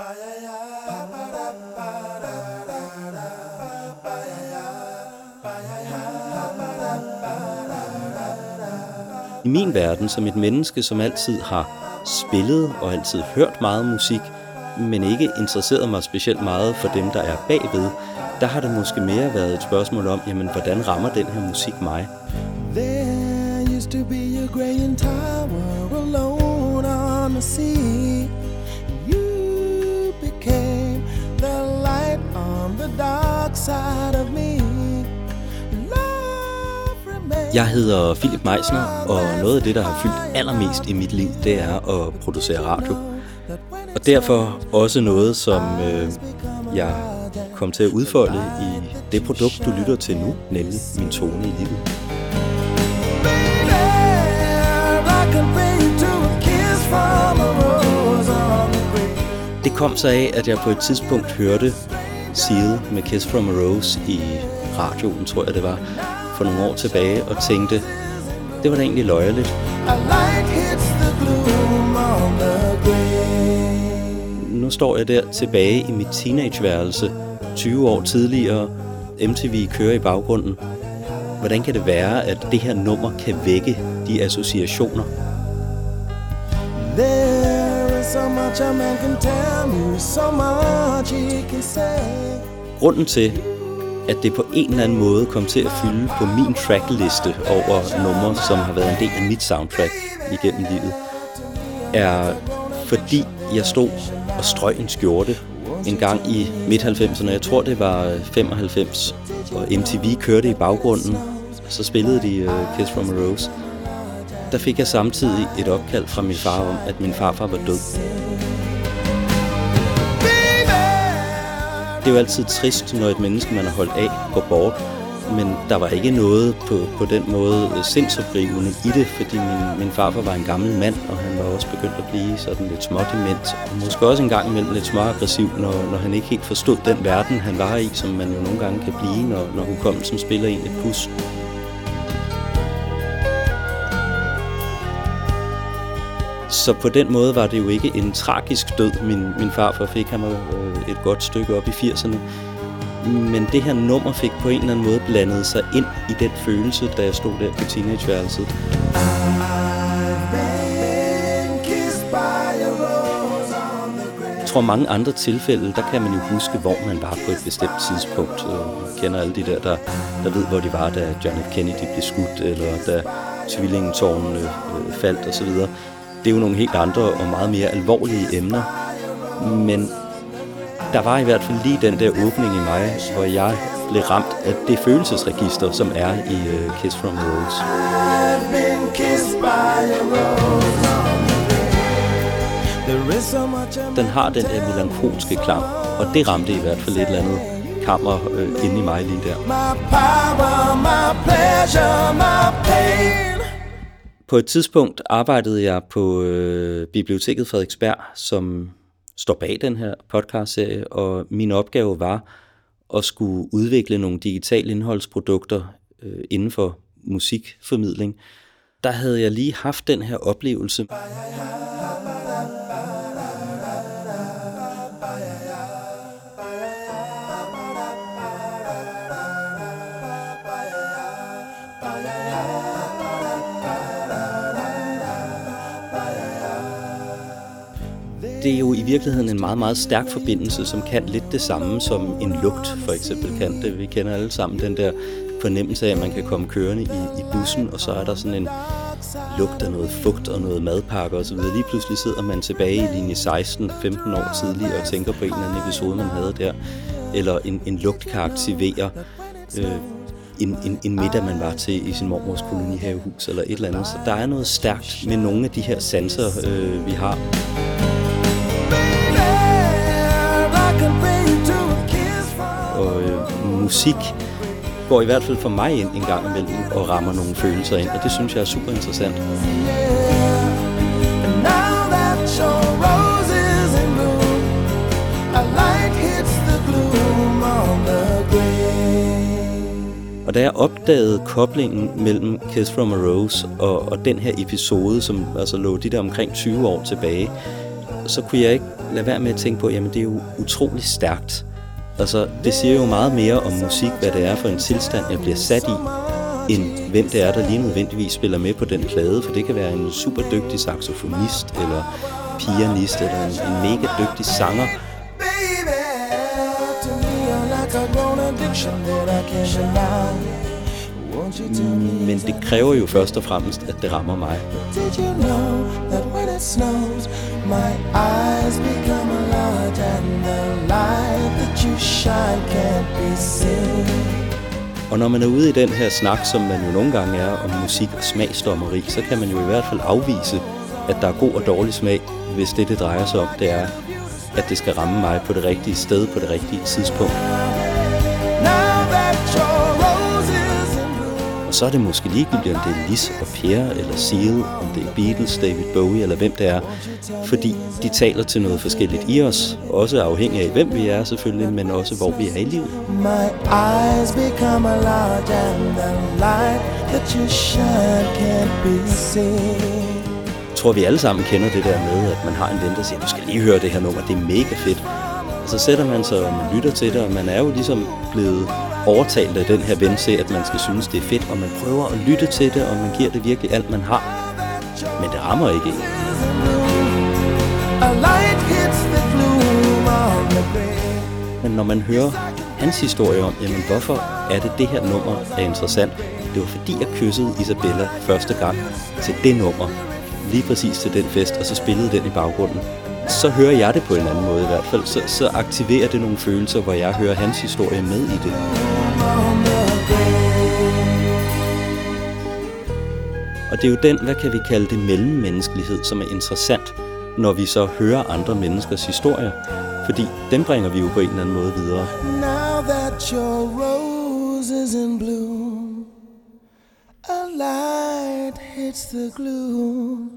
I min verden, som et menneske, som altid har spillet og altid hørt meget musik, men ikke interesseret mig specielt meget for dem, der er bagved, der har det måske mere været et spørgsmål om, jamen, hvordan rammer den her musik mig? There used to be a graying tower Jeg hedder Philip Meisner, og noget af det, der har fyldt allermest i mit liv, det er at producere radio. Og derfor også noget, som øh, jeg kom til at udfolde i det produkt, du lytter til nu, nemlig min tone i livet. Det kom så af, at jeg på et tidspunkt hørte Seal med Kiss from a Rose i radioen, tror jeg det var, for nogle år tilbage, og tænkte, det var da egentlig løjerligt. Nu står jeg der tilbage i mit teenageværelse, 20 år tidligere, MTV kører i baggrunden. Hvordan kan det være, at det her nummer kan vække de associationer? There is so much a man can tell me, so much he can say. Grunden til, at det på en eller anden måde kom til at fylde på min trackliste over numre, som har været en del af mit soundtrack igennem livet, er fordi jeg stod og strøg en skjorte en gang i midt-90'erne. Jeg tror, det var øh, 95, og MTV kørte i baggrunden. Så spillede de uh, Kiss from a Rose. Der fik jeg samtidig et opkald fra min far om, at min farfar var død. Det er jo altid trist, når et menneske, man har holdt af, går bort. Men der var ikke noget på, på den måde sindsoprivende i det, fordi min, min farfar var en gammel mand, og han var også begyndt at blive sådan lidt smådement. Og måske også en gang imellem lidt småaggressiv, når, når han ikke helt forstod den verden, han var i, som man jo nogle gange kan blive, når, når hukommelsen spiller en et pus. Så på den måde var det jo ikke en tragisk død, min, min farfar fik. Han var øh, et godt stykke op i 80'erne. Men det her nummer fik på en eller anden måde blandet sig ind i den følelse, da jeg stod der på teenageværelset. Jeg tror mange andre tilfælde, der kan man jo huske, hvor man var på et bestemt tidspunkt. Øh, jeg kender alle de der, der, der ved, hvor de var, da John F. Kennedy blev skudt, eller da tvillingetårnene øh, faldt osv. Det er jo nogle helt andre og meget mere alvorlige emner. Men der var i hvert fald lige den der åbning i mig, hvor jeg blev ramt af det følelsesregister, som er i uh, Kiss from the Rose. Den har den der melankolske klang, og det ramte i hvert fald et eller andet kammer øh, inde i mig lige der. På et tidspunkt arbejdede jeg på øh, Biblioteket Frederiksberg som står bag den her podcast-serie, og min opgave var at skulle udvikle nogle digitale indholdsprodukter øh, inden for musikformidling. Der havde jeg lige haft den her oplevelse. Det er jo i virkeligheden en meget, meget stærk forbindelse, som kan lidt det samme som en lugt for eksempel kan det. Vi kender alle sammen den der fornemmelse af, at man kan komme kørende i, i bussen, og så er der sådan en lugt af noget fugt og noget madpakke osv. Lige pludselig sidder man tilbage i linje 16, 15 år tidligere og tænker på en eller anden episode, man havde der. Eller en, en lugt kan aktivere øh, en, en, en middag, man var til i sin mormors kolonihavehus eller et eller andet. Så der er noget stærkt med nogle af de her sanser, øh, vi har. Og øh, musik går i hvert fald for mig ind en gang imellem og rammer nogle følelser ind, og det synes jeg er super interessant. Og da jeg opdagede koblingen mellem Kiss from a Rose og, og den her episode, som altså lå de der omkring 20 år tilbage, så kunne jeg ikke lade være med at tænke på, jamen det er jo utrolig stærkt. Altså, det siger jo meget mere om musik, hvad det er for en tilstand, jeg bliver sat i, end hvem det er, der lige nødvendigvis spiller med på den plade, for det kan være en super dygtig saxofonist, eller pianist, eller en, en mega dygtig sanger. Baby, to me, jo først og fremmest, that I can't deny become large and the light that you shine can't be seen? Og når man er ude i den her snak, som man jo nogle gange er om musik og smagsdommeri, så kan man jo i hvert fald afvise, at der er god og dårlig smag, hvis det, det drejer sig om, det er, at det skal ramme mig på det rigtige sted, på det rigtige tidspunkt. Så er det måske ligegyldigt, om det er Lis og Pierre eller Seal, om det er Beatles, David Bowie eller hvem det er, fordi de taler til noget forskelligt i os, også afhængig af hvem vi er selvfølgelig, men også hvor vi er i livet. My eyes become a large and the light that you shine can't be seen. Jeg tror, vi alle sammen kender det der med, at man har en ven, der siger, du skal lige høre det her nummer, det er mega fedt. Så sætter man sig, og man lytter til det, og man er jo ligesom blevet overtalt af den her ven til, at man skal synes, det er fedt, og man prøver at lytte til det, og man giver det virkelig alt, man har. Men det rammer ikke en. Men når man hører hans historie om, jamen hvorfor er det det her nummer er interessant, det var fordi jeg kyssede Isabella første gang til det nummer, lige præcis til den fest, og så spillede den i baggrunden så hører jeg det på en anden måde i hvert fald. Så, så aktiverer det nogle følelser, hvor jeg hører hans historie med i det. Og det er jo den, hvad kan vi kalde det, mellemmenneskelighed, som er interessant, når vi så hører andre menneskers historier. Fordi dem bringer vi jo på en eller anden måde videre. Now that your rose is in bloom, a light hits the gloom.